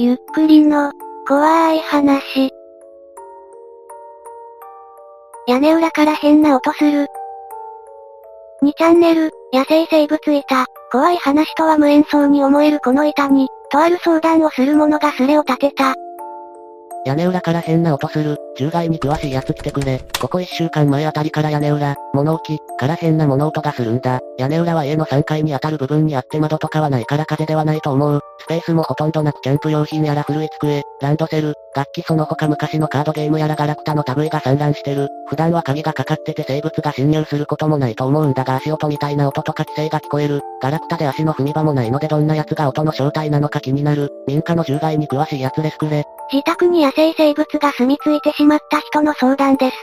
ゆっくりの、怖い話。屋根裏から変な音する。2チャンネル、野生生物いた。怖い話とは無縁そうに思えるこの板に、とある相談をする者がスレを立てた。屋根裏から変な音する、獣害に詳しい奴来てくれ。ここ一週間前あたりから屋根裏、物置、から変な物音がするんだ。屋根裏は家の3階に当たる部分にあって窓とかはないから風ではないと思う。スペースもほとんどなくキャンプ用品やら古い机、ランドセル、楽器その他昔のカードゲームやらガラクタの類が散乱してる。普段は鍵がかかってて生物が侵入することもないと思うんだが足音みたいな音とか規制が聞こえる。ガラクタで足の踏み場もないのでどんな奴が音の正体なのか気になる。民家の獣害に詳しい奴ですくれ。自宅に野生生物が住み着いてしまった人の相談です。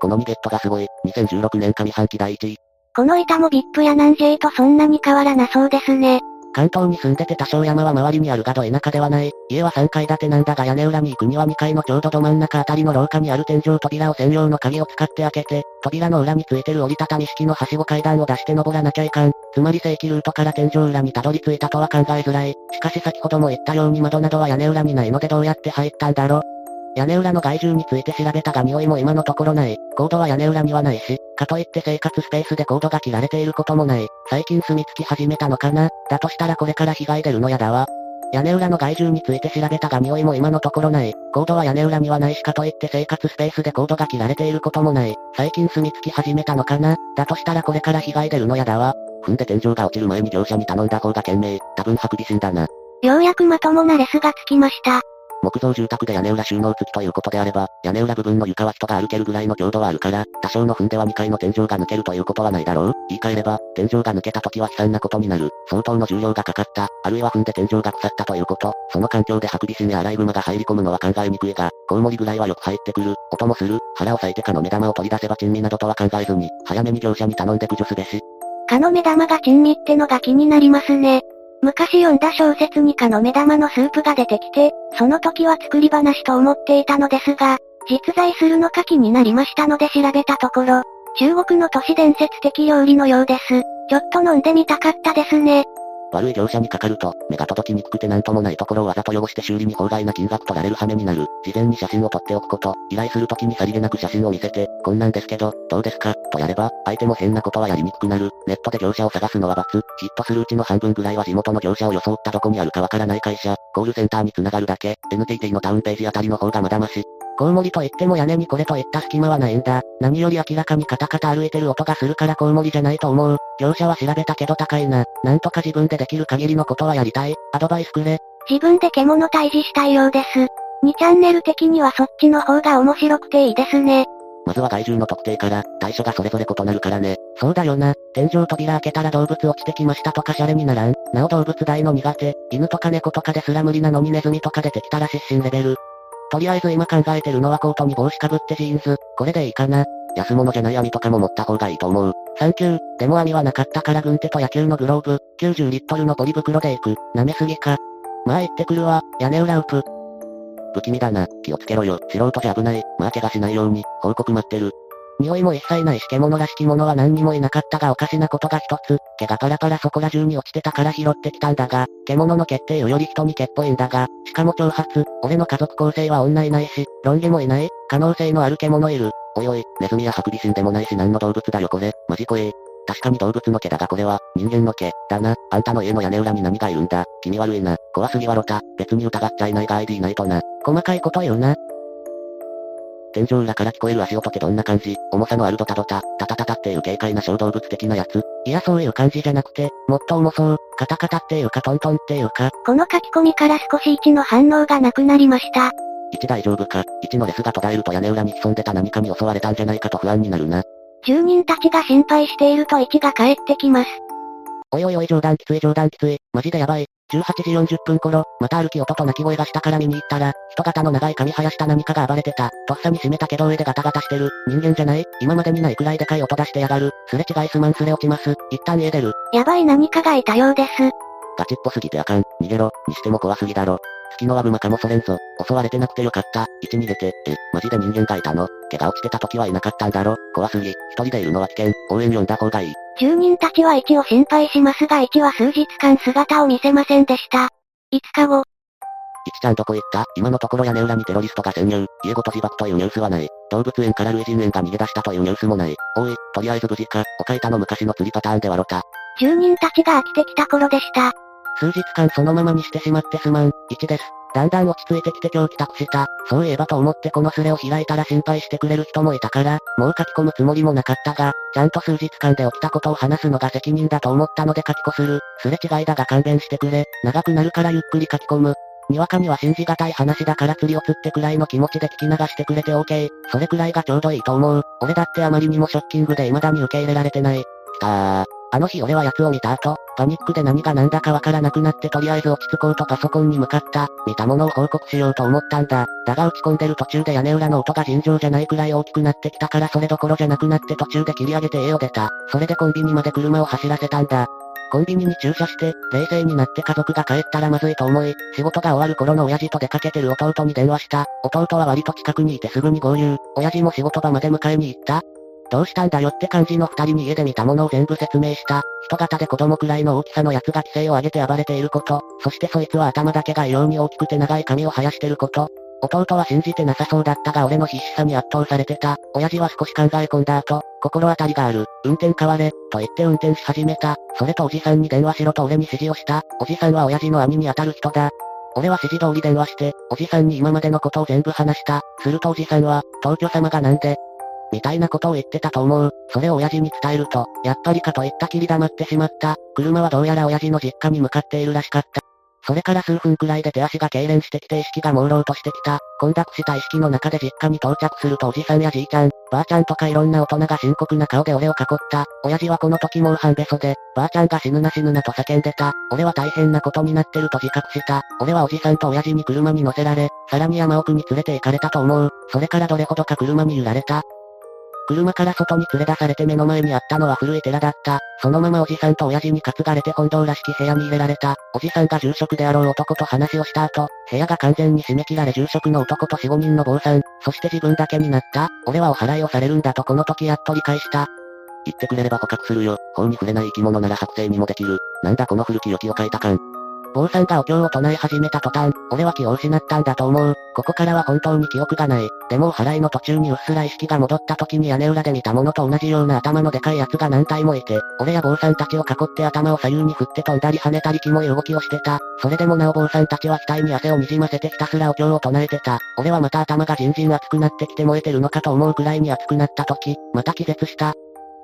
このミゲットがすごい。2016年上半期第1位。この板も VIP や南 J とそんなに変わらなそうですね。関東に住んでて多少山は周りにあるがど田舎ではない。家は3階建てなんだが屋根裏に行くには2階のちょうどど真ん中あたりの廊下にある天井扉を専用の鍵を使って開けて、扉の裏についてる折りたたみ式のはしご階段を出して登らなきゃいかん。つまり正規ルートから天井裏にたどり着いたとは考えづらい。しかし先ほども言ったように窓などは屋根裏にないのでどうやって入ったんだろ屋根裏の害獣について調べたが匂いも今のところない。コードは屋根裏にはないし、かといって生活スペースでコードが切られていることもない。最近住み着き始めたのかな？だとしたらこれから被害出るのやだわ。屋根裏の害獣について調べたが匂いも今のところない。コードは屋根裏にはないしかといって生活スペースでコードが切られていることもない。最近住み着き始めたのかな？だとしたらこれから被害出るのやだわ。踏んで天井が落ちる前に業者に頼んだ方が賢明。多分ハクビシンだな。ようやくまともなレスがつきました。木造住宅で屋根裏収納付きということであれば、屋根裏部分の床は人が歩けるぐらいの強度はあるから、多少の踏んでは2階の天井が抜けるということはないだろう言い換えれば、天井が抜けた時は悲惨なことになる。相当の重量がかかった、あるいは踏んで天井が腐ったということ。その環境でハクビシンやアライグマが入り込むのは考えにくいが、コウモリぐらいはよく入ってくる。音もする。腹を裂いてかの目玉を取り出せば珍味などとは考えずに、早めに業者に頼んで駆除すべし。蚊の目玉が珍味ってのが気になりますね。昔読んだ小説にかの目玉のスープが出てきて、その時は作り話と思っていたのですが、実在するのか気になりましたので調べたところ、中国の都市伝説的料理のようです。ちょっと飲んでみたかったですね。悪い業者にかかると、目が届きにくくてなんともないところをわざと汚して修理に法外な金額取られる羽目になる。事前に写真を撮っておくこと、依頼するときにさりげなく写真を見せて、こんなんですけど、どうですか？とやれば、相手も変なことはやりにくくなる。ネットで業者を探すのは罰。ヒットするうちの半分ぐらいは地元の業者を装ったどこにあるかわからない会社、コールセンターに繋がるだけ、NTT のタウンページあたりの方がまだまし。コウモリと言っても屋根にこれといった隙間はないんだ。何より明らかにカタカタ歩いてる音がするからコウモリじゃないと思う。業者は調べたけど高いな。なんとか自分でできる限りのことはやりたい。アドバイスくれ。自分で獣退治したいようです。2チャンネル的にはそっちの方が面白くていいですね。まずは害獣の特定から、対処がそれぞれ異なるからね。そうだよな。天井扉開けたら動物落ちてきましたとかシャレにならん。なお動物大の苦手。犬とか猫とかですら無理なのにネズミとか出てきたら失神レベル。とりあえず今考えてるのはコートに帽子かぶってジーンズ。これでいいかな。安物じゃない網とかも持った方がいいと思う。3級。でも網はなかったから軍手と野球のグローブ。90リットルのポリ袋で行く。舐めすぎか。まあ行ってくるわ。屋根裏ウプ。不気味だな。気をつけろよ。素人じゃ危ない。まあ怪我しないように。報告待ってる。匂いも一切ないし獣らしきものは何にもいなかったがおかしなことが一つ、毛がパラパラそこら中に落ちてたから拾ってきたんだが、獣の毛ってより人に毛っぽいんだが、しかも長髪、俺の家族構成は女いないし、ロン毛もいない、可能性のある獣いる。おいおい、ネズミやハクビシンでもないし何の動物だよこれ、マジ怖え。確かに動物の毛だがこれは、人間の毛、だな。あんたの家の屋根裏に何がいるんだ。気味悪いな。怖すぎわろた。別に疑っちゃいないが ID ないとな。細かいこと言うな。天井裏から聞こえる足音ってどんな感じ？重さのあるドタドタ、タタタタっていう軽快な小動物的なやつ？いやそういう感じじゃなくて、もっと重そう、カタカタっていうかトントンっていうか。この書き込みから少し1の反応がなくなりました。1大丈夫か ?1 のレスが途絶えると屋根裏に潜んでた何かに襲われたんじゃないかと不安になるな。住人たちが心配していると1が帰ってきます。おいおいおい冗談きつい冗談きつい。マジでやばい。18時40分頃、また歩き音と鳴き声がしたから見に行ったら、人型の長い髪生やした何かが暴れてた。とっさに閉めたけど上でガタガタしてる。人間じゃない？今までにないくらいでかい音出してやがる。すれ違いすまんすれ落ちます。一旦家出る。やばい何かがいたようです。ガチっぽすぎてあかん。逃げろ。にしても怖すぎだろ。月のワグマかもそれんぞ。襲われてなくてよかった。一逃げて。え、マジで人間がいたの毛が落ちてた時はいなかったんだろ怖すぎ。一人でいるのは危険。応援読んだ方がいい。住人たちは1を心配しますが1は数日間姿を見せませんでした。5日後。一ちゃんどこ行った今のところ屋根裏にテロリストが潜入、家ごと自爆というニュースはない。動物園から類人猿が逃げ出したというニュースもない。おい、とりあえず無事か、岡板の昔の釣りパターンで笑った。住人たちが飽きてきた頃でした。数日間そのままにしてしまってすまん、1です。だんだん落ち着いてきて今日帰宅した。そういえばと思ってこのスレを開いたら心配してくれる人もいたから、もう書き込むつもりもなかったが、ちゃんと数日間で起きたことを話すのが責任だと思ったので書き込する。すれ違いだが勘弁してくれ。長くなるからゆっくり書き込む。にわかには信じがたい話だから釣りを釣ってくらいの気持ちで聞き流してくれて OK。それくらいがちょうどいいと思う。俺だってあまりにもショッキングで未だに受け入れられてない。きたー。あの日俺は奴を見た後、パニックで何が何だかわからなくなってとりあえず落ち着こうとパソコンに向かった。見たものを報告しようと思ったんだ。だが打ち込んでる途中で屋根裏の音が尋常じゃないくらい大きくなってきたからそれどころじゃなくなって途中で切り上げて家を出た。それでコンビニまで車を走らせたんだ。コンビニに駐車して、冷静になって家族が帰ったらまずいと思い、仕事が終わる頃の親父と出かけてる弟に電話した。弟は割と近くにいてすぐに合流。親父も仕事場まで迎えに行った。どうしたんだよって感じの二人に家で見たものを全部説明した。人型で子供くらいの大きさの奴が規制を上げて暴れていること。そしてそいつは頭だけが異様に大きくて長い髪を生やしてること。弟は信じてなさそうだったが俺の必死さに圧倒されてた。親父は少し考え込んだ後、心当たりがある。運転変われ、と言って運転し始めた。それとおじさんに電話しろと俺に指示をした。おじさんは親父の兄に当たる人だ。俺は指示通り電話して、おじさんに今までのことを全部話した。するとおじさんは、東京様がなんで、みたいなことを言ってたと思う。それを親父に伝えると、やっぱりかと言ったきり黙ってしまった。車はどうやら親父の実家に向かっているらしかった。それから数分くらいで手足が痙攣してきて意識が朦朧としてきた。混濁した意識の中で実家に到着するとおじさんやじいちゃん、ばあちゃんとかいろんな大人が深刻な顔で俺を囲った。親父はこの時もう半べそで、ばあちゃんが死ぬな死ぬなと叫んでた。俺は大変なことになってると自覚した。俺はおじさんと親父に車に乗せられ、さらに山奥に連れて行かれたと思う。それからどれほどか車に揺られた。車から外に連れ出されて目の前にあったのは古い寺だった。そのままおじさんと親父に担がれて本堂らしき部屋に入れられた。おじさんが住職であろう男と話をした後、部屋が完全に締め切られ住職の男と四五人の坊さん、そして自分だけになった。俺はお払いをされるんだとこの時やっと理解した。言ってくれれば捕獲するよ。法に触れない生き物なら剥製にもできる。なんだこの古き良きを書いた感。坊さんがお経を唱え始めた途端、俺は気を失ったんだと思う。ここからは本当に記憶がない。でも払いの途中にうっすら意識が戻った時に屋根裏で見たものと同じような頭のでかい奴が何体もいて、俺や坊さんたちを囲って頭を左右に振って飛んだり跳ねたりキモい動きをしてた。それでもなお坊さんたちは額に汗を滲ませてひたすらお経を唱えてた。俺はまた頭がじんじん熱くなってきて燃えてるのかと思うくらいに熱くなった時、また気絶した。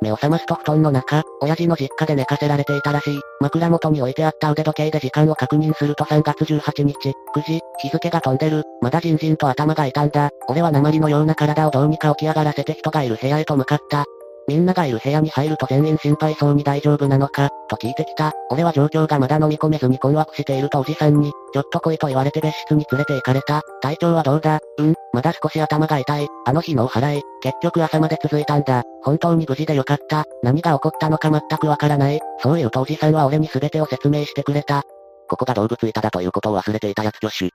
目を覚ますと布団の中、親父の実家で寝かせられていたらしい。枕元に置いてあった腕時計で時間を確認すると3月18日、9時、日付が飛んでる。まだじんじんと頭が痛んだ。俺は鉛のような体をどうにか起き上がらせて人がいる部屋へと向かった。みんながいる部屋に入ると全員心配そうに大丈夫なのか、と聞いてきた。俺は状況がまだ飲み込めずに困惑しているとおじさんに、ちょっと来いと言われて別室に連れて行かれた。体調はどうだ?うん、まだ少し頭が痛い。あの日のお払い、結局朝まで続いたんだ。本当に無事でよかった。何が起こったのか全くわからない。そう言うとおじさんは俺に全てを説明してくれた。ここが動物板だということを忘れていたやつ挙手。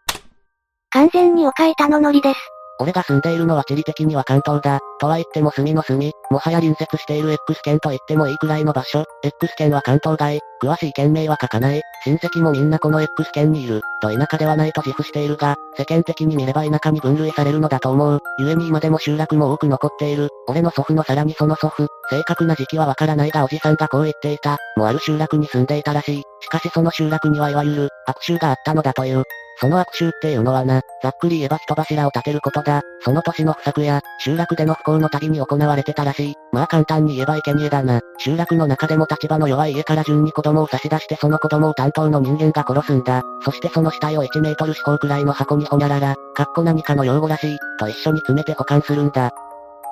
完全に岡板のノリです。俺が住んでいるのは地理的には関東だ。とは言っても隅の隅、もはや隣接している X 県と言ってもいいくらいの場所。X 県は関東外、詳しい県名は書かない。親戚もみんなこの X 県にいる。と田舎ではないと自負しているが、世間的に見れば田舎に分類されるのだと思う。故に今でも集落も多く残っている。俺の祖父のさらにその祖父、正確な時期はわからないがおじさんがこう言っていた。もある集落に住んでいたらしい。しかしその集落にはいわゆる、悪臭があったのだという。その悪臭っていうのはな、ざっくり言えば人柱を立てることだ。その年の不作や、集落での不幸の旅に行われてたらしい。まあ簡単に言えば生贄だな。集落の中でも立場の弱い家から順に子供を差し出してその子供を担当の人間が殺すんだ。そしてその死体を1メートル四方くらいの箱にほにゃらら、かっこ何かの用語らしい、と一緒に詰めて保管するんだ。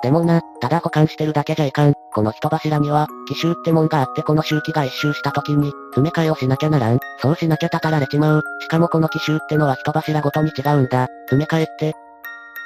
でもな、ただ保管してるだけじゃいかん。この人柱には、奇襲ってもんがあってこの周期が一周した時に、詰め替えをしなきゃならん。そうしなきゃたたられちまう。しかもこの奇襲ってのは人柱ごとに違うんだ。詰め替えって、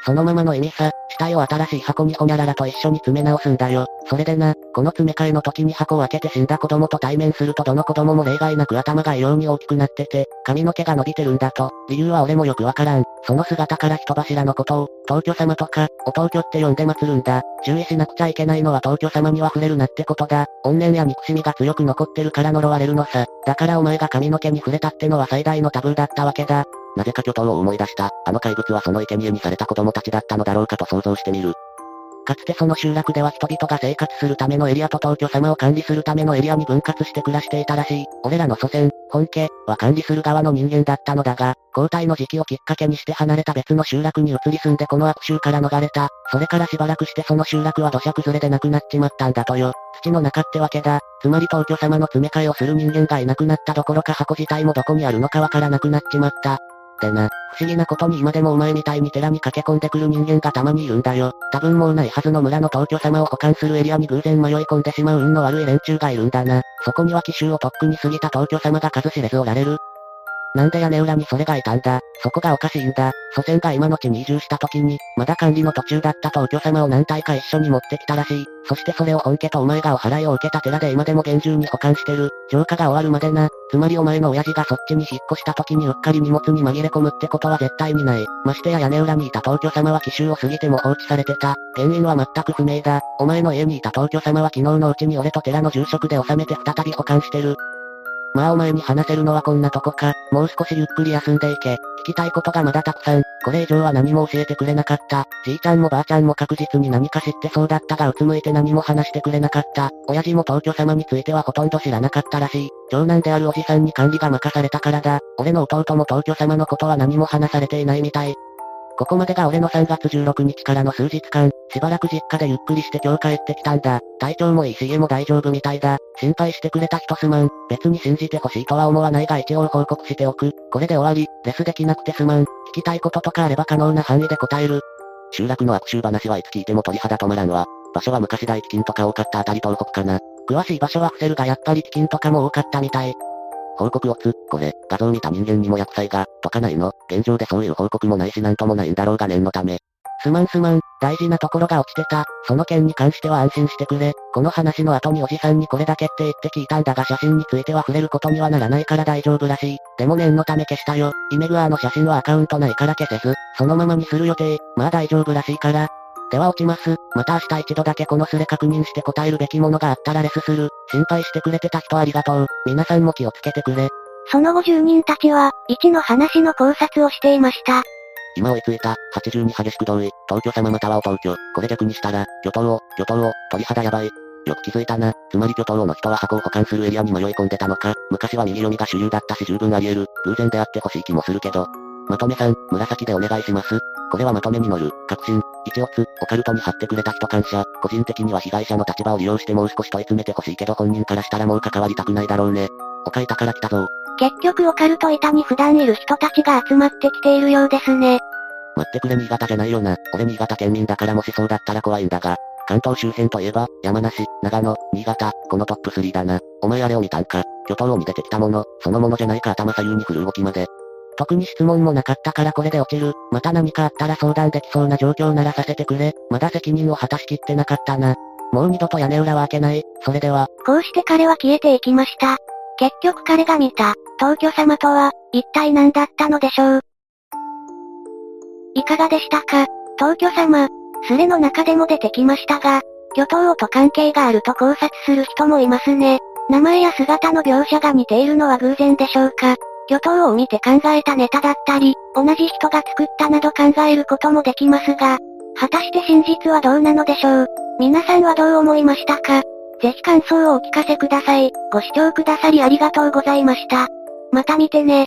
そのままの意味さ、死体を新しい箱にほにゃららと一緒に詰め直すんだよ。それでな、この詰め替えの時に箱を開けて死んだ子供と対面するとどの子供も例外なく頭が異様に大きくなってて、髪の毛が伸びてるんだと。理由は俺もよくわからん。その姿から人柱のことを、東京様とか、お東京って呼んで祀るんだ。注意しなくちゃいけないのは東京様には触れるなってことだ。怨念や憎しみが強く残ってるから呪われるのさ。だからお前が髪の毛に触れたってのは最大のタブーだったわけだ。なぜか巨頭を思い出した。あの怪物はその生贄にされた子供たちだったのだろうかと想像してみる。かつてその集落では人々が生活するためのエリアと東京様を管理するためのエリアに分割して暮らしていたらしい。俺らの祖先、本家は管理する側の人間だったのだが、交代の時期をきっかけにして離れた別の集落に移り住んでこの悪臭から逃れた。それからしばらくしてその集落は土砂崩れでなくなっちまったんだとよ。土の中ってわけだ。つまり東京様の詰め替えをする人間がいなくなったどころか箱自体もどこにあるのかわからなくなっちまった。ってな、不思議なことに今でもお前みたいに寺に駆け込んでくる人間がたまにいるんだよ。多分もうないはずの村の東京様を保管するエリアに偶然迷い込んでしまう運の悪い連中がいるんだな。そこには奇襲をとっくに過ぎた東京様が数知れずおられる。なんで屋根裏にそれがいたんだ。そこがおかしいんだ。祖先が今の地に移住した時に、まだ管理の途中だった東京様を何体か一緒に持ってきたらしい。そしてそれを本家とお前がお払いを受けた寺で今でも厳重に保管してる。浄化が終わるまでな。つまりお前の親父がそっちに引っ越した時にうっかり荷物に紛れ込むってことは絶対にない。ましてや屋根裏にいた東京様は奇襲を過ぎても放置されてた。原因は全く不明だ。お前の家にいた東京様は昨日のうちに俺と寺の住職で収めて再び保管してる。まあお前に話せるのはこんなとこか。もう少しゆっくり休んでいけ。聞きたいことがまだたくさん。これ以上は何も教えてくれなかった。じいちゃんもばあちゃんも確実に何か知ってそうだったがうつむいて何も話してくれなかった。親父も東京様についてはほとんど知らなかったらしい。長男であるおじさんに管理が任されたからだ。俺の弟も東京様のことは何も話されていないみたい。ここまでが俺の3月16日からの数日間、しばらく実家でゆっくりして今日帰ってきたんだ。体調もいいし家も大丈夫みたいだ。心配してくれた人すまん。別に信じてほしいとは思わないが一応報告しておく。これで終わり、レスできなくてすまん。聞きたいこととかあれば可能な範囲で答える。集落の悪臭話はいつ聞いても鳥肌止まらんわ。場所は昔大飢饉とか多かったあたり東北かな。詳しい場所は伏せるがやっぱり飢饉とかも多かったみたい。報告をつ、これ、画像見た人間にも薬剤が、とかないの現状でそういう報告もないしなんともないんだろうが念のため。すまんすまん、大事なところが落ちてた。その件に関しては安心してくれ。この話の後におじさんにこれだけって言って聞いたんだが写真については触れることにはならないから大丈夫らしい。でも念のため消したよ。イメグアの写真はアカウントないから消せず、そのままにする予定。まあ大丈夫らしいから。では落ちます。また明日一度だけこのスレ確認して答えるべきものがあったらレスする。心配してくれてた人ありがとう。皆さんも気をつけてくれ。その後住人たちは、一の話の考察をしていました。今追いついた、80に激しく同意、東京様またはお東京、これ逆にしたら、巨頭を、巨頭を、鳥肌やばい。よく気づいたな。つまり巨頭の人は箱を保管するエリアに迷い込んでたのか。昔は右読みが主流だったし十分あり得る。偶然であってほしい気もするけど。まとめさん、紫でお願いします。これはまとめに乗る、確信、一オツ、オカルトに貼ってくれた人感謝。個人的には被害者の立場を利用してもう少し問い詰めてほしいけど本人からしたらもう関わりたくないだろうね。おかいたから来たぞ。結局オカルト板に普段いる人たちが集まってきているようですね。待ってくれ新潟じゃないよな。俺新潟県民だからもしそうだったら怖いんだが。関東周辺といえば、山梨、長野、新潟、このトップ3だな。お前あれを見たんか巨頭を見出てきたもの、そのものじゃないか頭左右に振る動きまで。特に質問もなかったからこれで落ちる。また何かあったら相談できそうな状況ならさせてくれ。まだ責任を果たしきってなかったな。もう二度と屋根裏は開けない。それでは。こうして彼は消えていきました。結局彼が見た、東京様とは、一体何だったのでしょう。いかがでしたか？東京様、スレの中でも出てきましたが、巨頭王と関係があると考察する人もいますね。名前や姿の描写が似ているのは偶然でしょうか？巨頭を見て考えたネタだったり、同じ人が作ったなど考えることもできますが、果たして真実はどうなのでしょう？皆さんはどう思いましたか？ぜひ感想をお聞かせください。ご視聴くださりありがとうございました。また見てね。